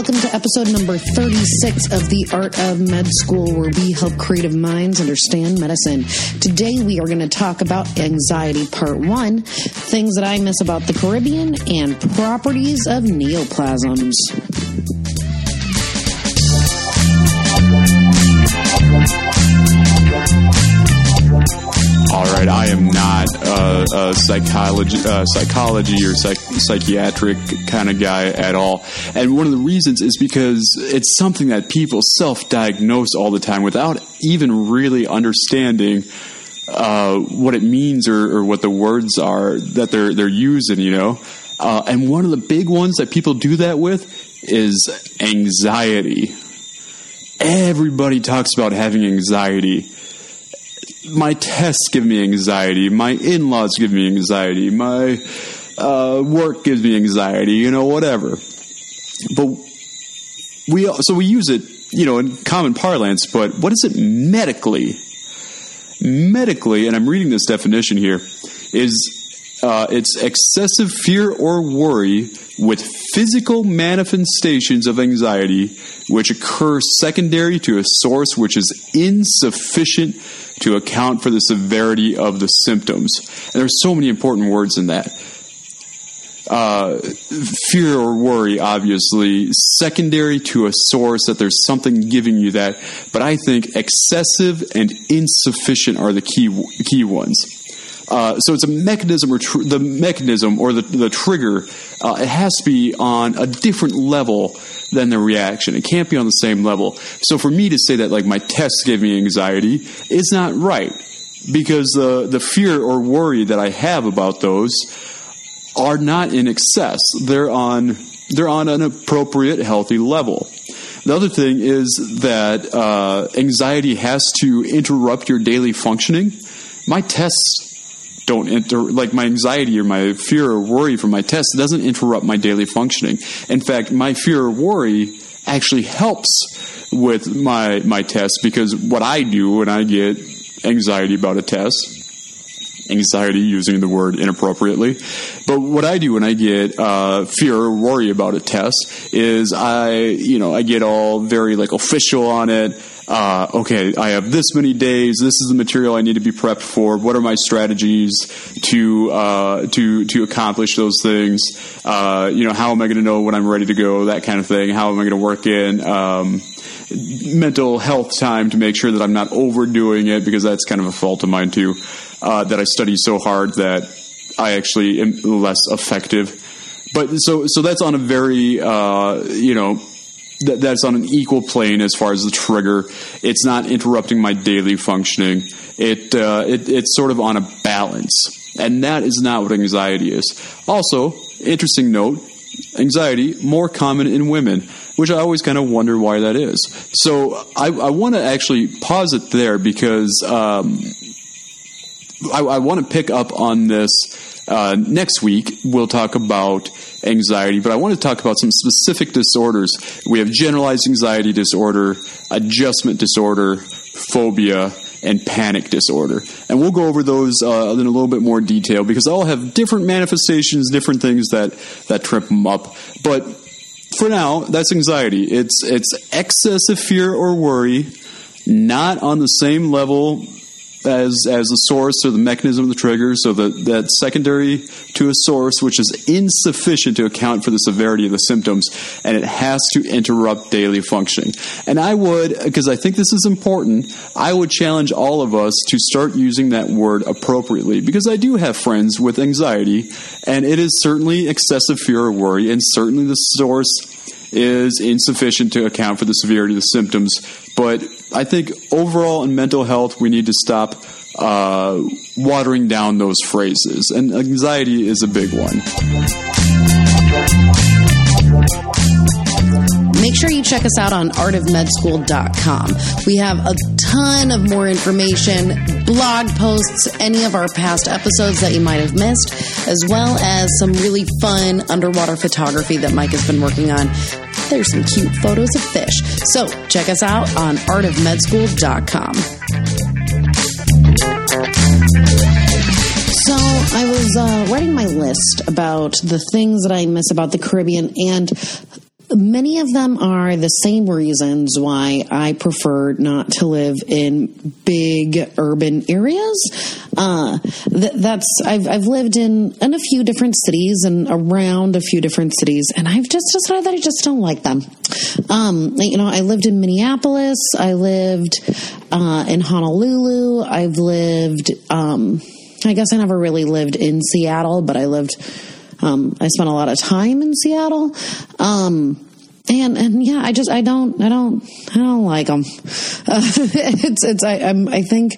welcome to episode number 36 of the Art of Med School, where we help creative minds understand medicine. Today, we are going to talk about anxiety, part one things that I miss about the Caribbean and properties of neoplasms. All right, I am not uh, a psychology, uh, psychology or psych- psychiatric kind of guy at all, and one of the reasons is because it's something that people self-diagnose all the time without even really understanding uh, what it means or, or, what the words are that they're they're using. You know, uh, and one of the big ones that people do that with is anxiety. Everybody talks about having anxiety my tests give me anxiety. My in laws give me anxiety. My uh, work gives me anxiety. You know, whatever. But we so we use it, you know, in common parlance. But what is it medically? Medically, and I'm reading this definition here, is uh, it's excessive fear or worry with physical manifestations of anxiety which occur secondary to a source which is insufficient to account for the severity of the symptoms. And there's so many important words in that. Uh, fear or worry, obviously, secondary to a source that there's something giving you that. But I think excessive and insufficient are the key key ones. Uh, so it's a mechanism or tr- the mechanism or the, the trigger. Uh, it has to be on a different level than the reaction. It can't be on the same level. So for me to say that like my tests gave me anxiety is not right because the the fear or worry that I have about those are not in excess. They're on they're on an appropriate healthy level. The other thing is that uh, anxiety has to interrupt your daily functioning. My tests don't like my anxiety or my fear or worry from my test doesn't interrupt my daily functioning. In fact, my fear or worry actually helps with my my test because what I do when I get anxiety about a test anxiety using the word inappropriately. But what I do when I get uh, fear or worry about a test is I, you know, I get all very like official on it uh, okay, I have this many days. This is the material I need to be prepped for. What are my strategies to uh, to to accomplish those things? Uh, you know, how am I going to know when I'm ready to go? That kind of thing. How am I going to work in? Um, mental health time to make sure that I'm not overdoing it because that's kind of a fault of mine too. Uh, that I study so hard that I actually am less effective. But so so that's on a very uh, you know that, that's on an equal plane as far as the trigger. It's not interrupting my daily functioning. It, uh, it it's sort of on a balance, and that is not what anxiety is. Also, interesting note: anxiety more common in women, which I always kind of wonder why that is. So I, I want to actually pause it there because um, I, I want to pick up on this uh, next week. We'll talk about anxiety, but I want to talk about some specific disorders. We have generalized anxiety disorder, adjustment disorder, phobia, and panic disorder. And we'll go over those uh, in a little bit more detail because they all have different manifestations, different things that, that trip them up. But for now, that's anxiety. It's, it's excessive fear or worry, not on the same level as as the source or the mechanism of the trigger, so that that secondary to a source which is insufficient to account for the severity of the symptoms, and it has to interrupt daily functioning. And I would, because I think this is important, I would challenge all of us to start using that word appropriately, because I do have friends with anxiety, and it is certainly excessive fear or worry, and certainly the source is insufficient to account for the severity of the symptoms. But I think overall in mental health, we need to stop uh, watering down those phrases. And anxiety is a big one. Make sure you check us out on artofmedschool.com. We have a ton of more information, blog posts, any of our past episodes that you might have missed, as well as some really fun underwater photography that Mike has been working on. There's some cute photos of fish. So check us out on artofmedschool.com. So I was uh, writing my list about the things that I miss about the Caribbean, and many of them are the same reasons why I prefer not to live in big urban areas. Uh, th- that's I've I've lived in in a few different cities and around a few different cities, and I've just decided that I just don't like them. Um, you know, I lived in Minneapolis. I lived uh, in Honolulu. I've lived. Um, I guess I never really lived in Seattle, but I lived um, I spent a lot of time in Seattle. Um, and and yeah, I just I don't I don't I don't like them. Uh, it's it's I I'm, I think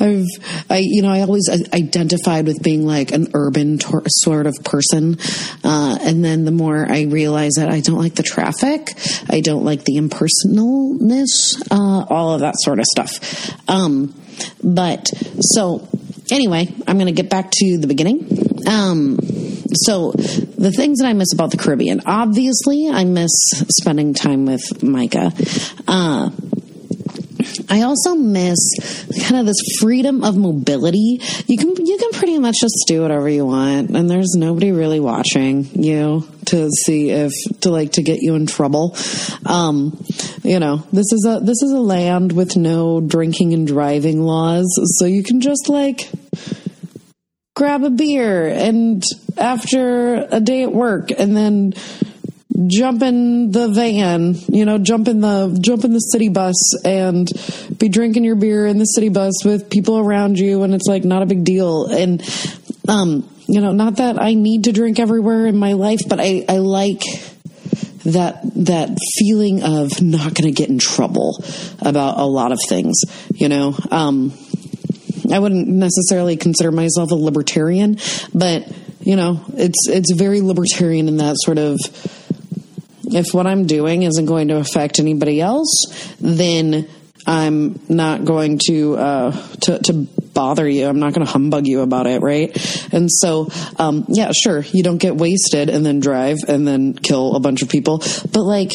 I've I you know I always identified with being like an urban tor- sort of person, uh, and then the more I realize that I don't like the traffic, I don't like the impersonalness, uh, all of that sort of stuff. Um, but so anyway, I'm going to get back to the beginning. Um, so the things that I miss about the Caribbean, obviously, I miss spending time with Micah. Uh, I also miss kind of this freedom of mobility. You can you can pretty much just do whatever you want, and there's nobody really watching you to see if to like to get you in trouble. Um, you know, this is a this is a land with no drinking and driving laws, so you can just like grab a beer and after a day at work and then jump in the van, you know, jump in the jump in the city bus and be drinking your beer in the city bus with people around you and it's like not a big deal. And um, you know, not that I need to drink everywhere in my life, but I, I like that that feeling of not going to get in trouble about a lot of things, you know. Um, I wouldn't necessarily consider myself a libertarian, but you know, it's it's very libertarian in that sort of if what I'm doing isn't going to affect anybody else, then I'm not going to uh, to, to bother you. I'm not going to humbug you about it, right? And so, um, yeah, sure, you don't get wasted and then drive and then kill a bunch of people, but like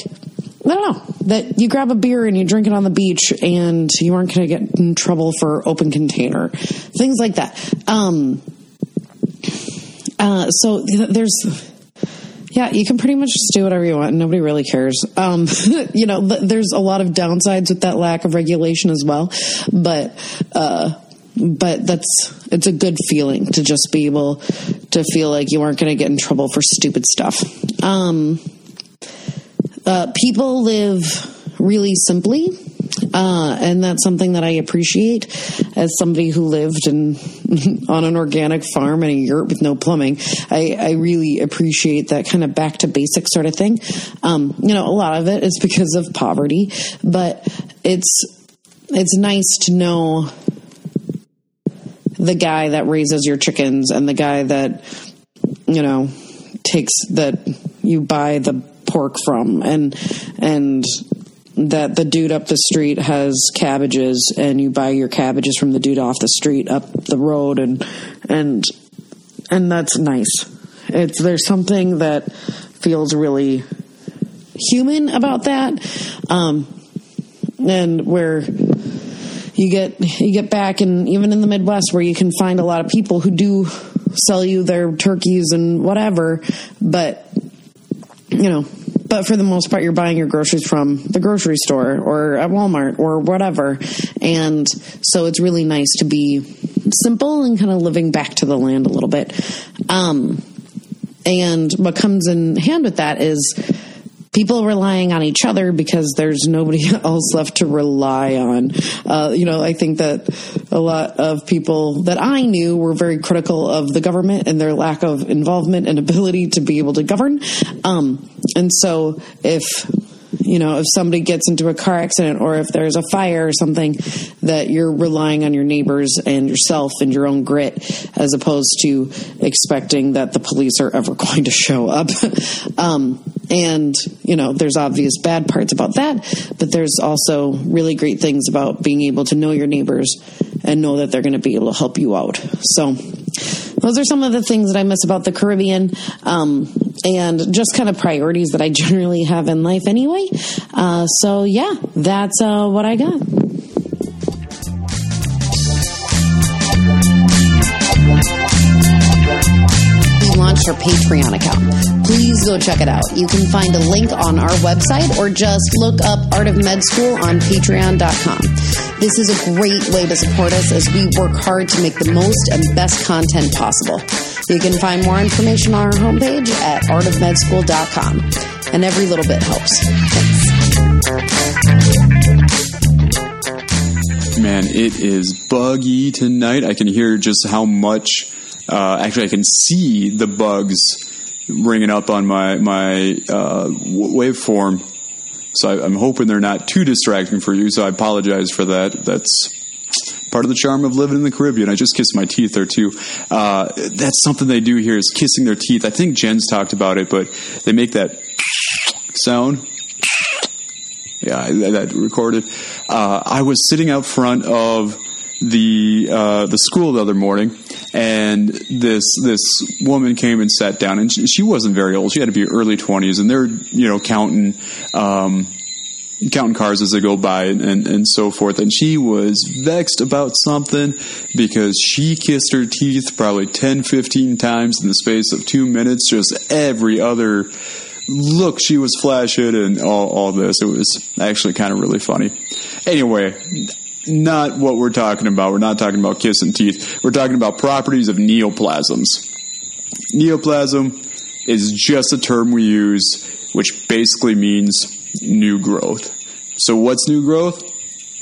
I don't know that you grab a beer and you drink it on the beach and you aren't going to get in trouble for open container, things like that. Um, uh, so there's, yeah, you can pretty much just do whatever you want. Nobody really cares. Um, you know, there's a lot of downsides with that lack of regulation as well, but, uh, but that's it's a good feeling to just be able to feel like you aren't going to get in trouble for stupid stuff. Um, uh, people live really simply. Uh, and that's something that I appreciate as somebody who lived in on an organic farm in a yurt with no plumbing. I, I really appreciate that kind of back to basic sort of thing. Um, you know, a lot of it is because of poverty, but it's it's nice to know the guy that raises your chickens and the guy that you know takes that you buy the pork from and and that the dude up the street has cabbages and you buy your cabbages from the dude off the street up the road and and and that's nice. It's there's something that feels really human about that um and where you get you get back and even in the midwest where you can find a lot of people who do sell you their turkeys and whatever but you know but for the most part, you're buying your groceries from the grocery store or at Walmart or whatever. And so it's really nice to be simple and kind of living back to the land a little bit. Um, and what comes in hand with that is people relying on each other because there's nobody else left to rely on. Uh, you know, I think that a lot of people that I knew were very critical of the government and their lack of involvement and ability to be able to govern. Um, and so if you know, if somebody gets into a car accident or if there's a fire or something, that you're relying on your neighbors and yourself and your own grit as opposed to expecting that the police are ever going to show up. um, and, you know, there's obvious bad parts about that, but there's also really great things about being able to know your neighbors and know that they're going to be able to help you out. So, those are some of the things that I miss about the Caribbean. Um, and just kind of priorities that I generally have in life anyway. Uh, so, yeah, that's uh, what I got. We launched our Patreon account. Please go check it out. You can find a link on our website or just look up Art of Med School on patreon.com. This is a great way to support us as we work hard to make the most and best content possible. You can find more information on our homepage at artofmedschool.com. And every little bit helps. Thanks. Man, it is buggy tonight. I can hear just how much. Uh, actually, I can see the bugs ringing up on my my uh, waveform. So I, I'm hoping they're not too distracting for you. So I apologize for that. That's part of the charm of living in the Caribbean. I just kissed my teeth there too. Uh, that's something they do here is kissing their teeth. I think Jen's talked about it, but they make that sound. Yeah, that recorded. Uh, I was sitting out front of the uh, the school the other morning, and this this woman came and sat down, and she, she wasn't very old. She had to be early twenties, and they're you know counting. Um, counting cars as they go by and, and, and, so forth. And she was vexed about something because she kissed her teeth probably 10, 15 times in the space of two minutes. Just every other look she was flashing and all, all this. It was actually kind of really funny. Anyway, not what we're talking about. We're not talking about kissing teeth. We're talking about properties of neoplasms. Neoplasm is just a term we use, which basically means new growth. So, what's new growth?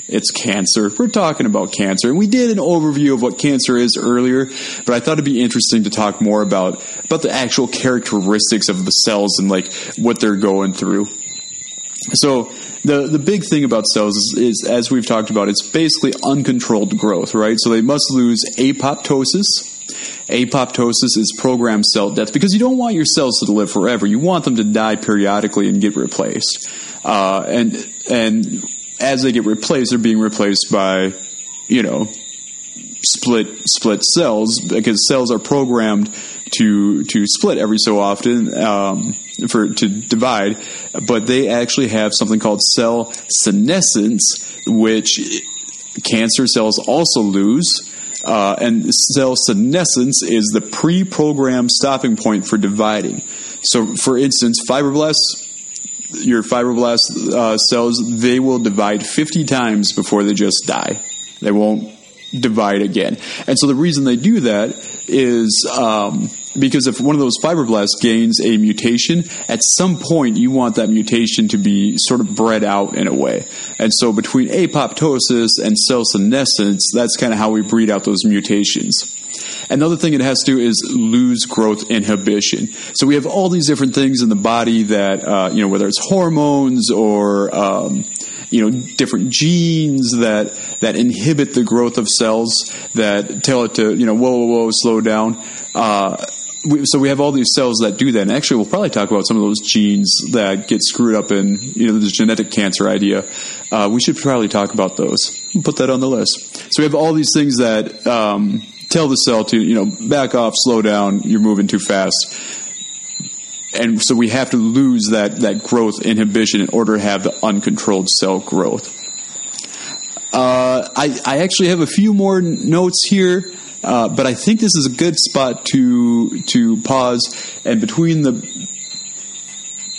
It's cancer. We're talking about cancer. And we did an overview of what cancer is earlier, but I thought it'd be interesting to talk more about, about the actual characteristics of the cells and like what they're going through. So, the, the big thing about cells is, is, as we've talked about, it's basically uncontrolled growth, right? So they must lose apoptosis. Apoptosis is programmed cell death because you don't want your cells to live forever. You want them to die periodically and get replaced. Uh, and and as they get replaced, they're being replaced by, you know, split split cells because cells are programmed to to split every so often um, for to divide, but they actually have something called cell senescence, which cancer cells also lose. Uh, and cell senescence is the pre-programmed stopping point for dividing. So, for instance, fibroblasts your fibroblast uh, cells, they will divide 50 times before they just die. They won't divide again. And so the reason they do that is um, because if one of those fibroblasts gains a mutation, at some point you want that mutation to be sort of bred out in a way. And so between apoptosis and cell senescence, that's kind of how we breed out those mutations. Another thing it has to do is lose growth inhibition. So we have all these different things in the body that, uh, you know, whether it's hormones or, um, you know, different genes that, that inhibit the growth of cells that tell it to, you know, whoa, whoa, whoa, slow down. Uh, we, so we have all these cells that do that. And actually, we'll probably talk about some of those genes that get screwed up in, you know, this genetic cancer idea. Uh, we should probably talk about those. Put that on the list. So we have all these things that um, tell the cell to, you know, back off, slow down, you're moving too fast. And so we have to lose that, that growth inhibition in order to have the uncontrolled cell growth. Uh, I, I actually have a few more notes here. Uh, but I think this is a good spot to to pause and between the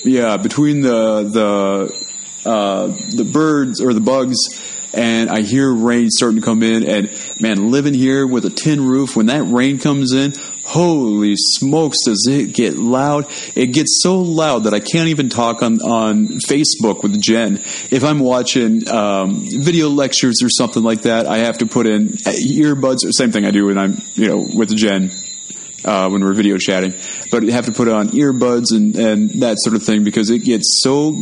yeah between the the uh, the birds or the bugs and I hear rain starting to come in. And man, living here with a tin roof, when that rain comes in, holy smokes, does it get loud? It gets so loud that I can't even talk on, on Facebook with Jen. If I'm watching um, video lectures or something like that, I have to put in earbuds. Same thing I do when I'm, you know, with Jen. Uh, when we're video chatting, but you have to put on earbuds and, and that sort of thing because it gets so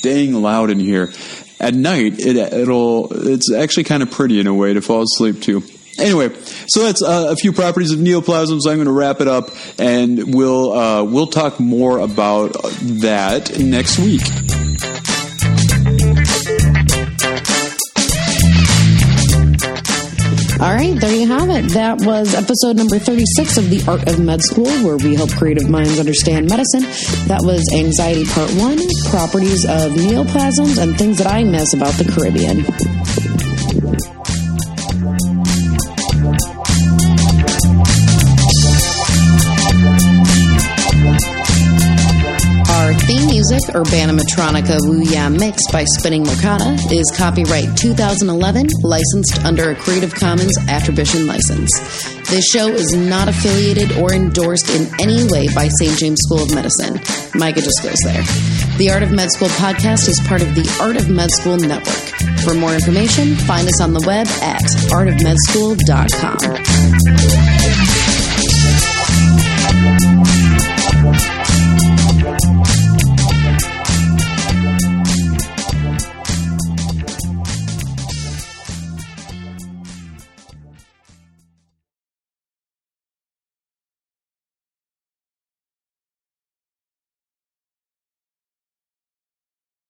dang loud in here at night, it, it'll it's actually kind of pretty in a way to fall asleep to. Anyway, so that's uh, a few properties of neoplasms. I'm going to wrap it up, and we'll uh, we'll talk more about that next week. All right, there you have it. That was episode number 36 of The Art of Med School, where we help creative minds understand medicine. That was Anxiety Part 1, Properties of Neoplasms, and Things That I Miss About the Caribbean. Music, Urbana Metronica Woo Ya Mix by Spinning Merkaba, is copyright 2011, licensed under a Creative Commons Attribution license. This show is not affiliated or endorsed in any way by St. James School of Medicine. Micah just goes there. The Art of Med School podcast is part of the Art of Med School network. For more information, find us on the web at artofmedschool.com.